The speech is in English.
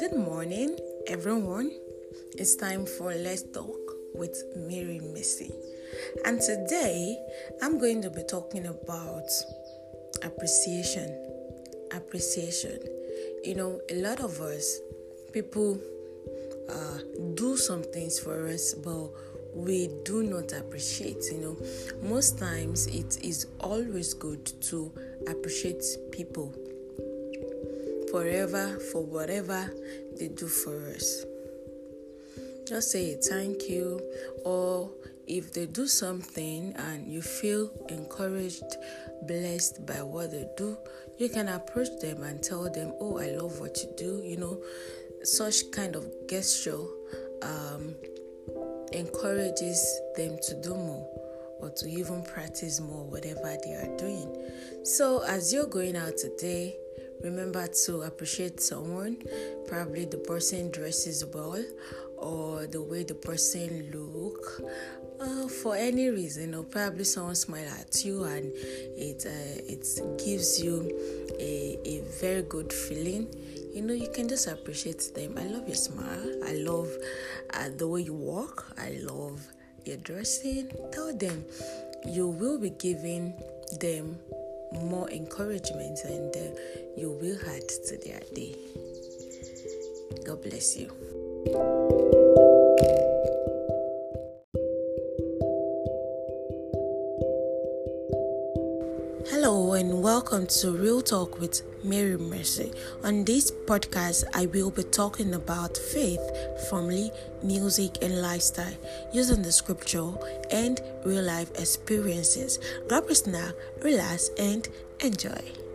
Good morning, everyone. It's time for Let's Talk with Mary Mercy. And today I'm going to be talking about appreciation. Appreciation. You know, a lot of us, people uh, do some things for us, but we do not appreciate. You know, most times it is always good to appreciate people forever for whatever they do for us. Just say thank you, or if they do something and you feel encouraged, blessed by what they do, you can approach them and tell them, Oh, I love what you do. You know, such kind of gesture um, encourages them to do more or to even practice more whatever they are doing. So, as you're going out today, remember to appreciate someone probably the person dresses well or the way the person look uh, for any reason or probably someone smile at you and it uh, it gives you a, a very good feeling. You know you can just appreciate them. I love your smile. I love uh, the way you walk. I love your dressing. Tell them you will be giving them more encouragement and uh, you will add to their day. God bless you. Hello and welcome to Real Talk with Mary Mercy. On this podcast, I will be talking about faith, family, music, and lifestyle using the scripture and real life experiences. Grab a snack, relax, and enjoy.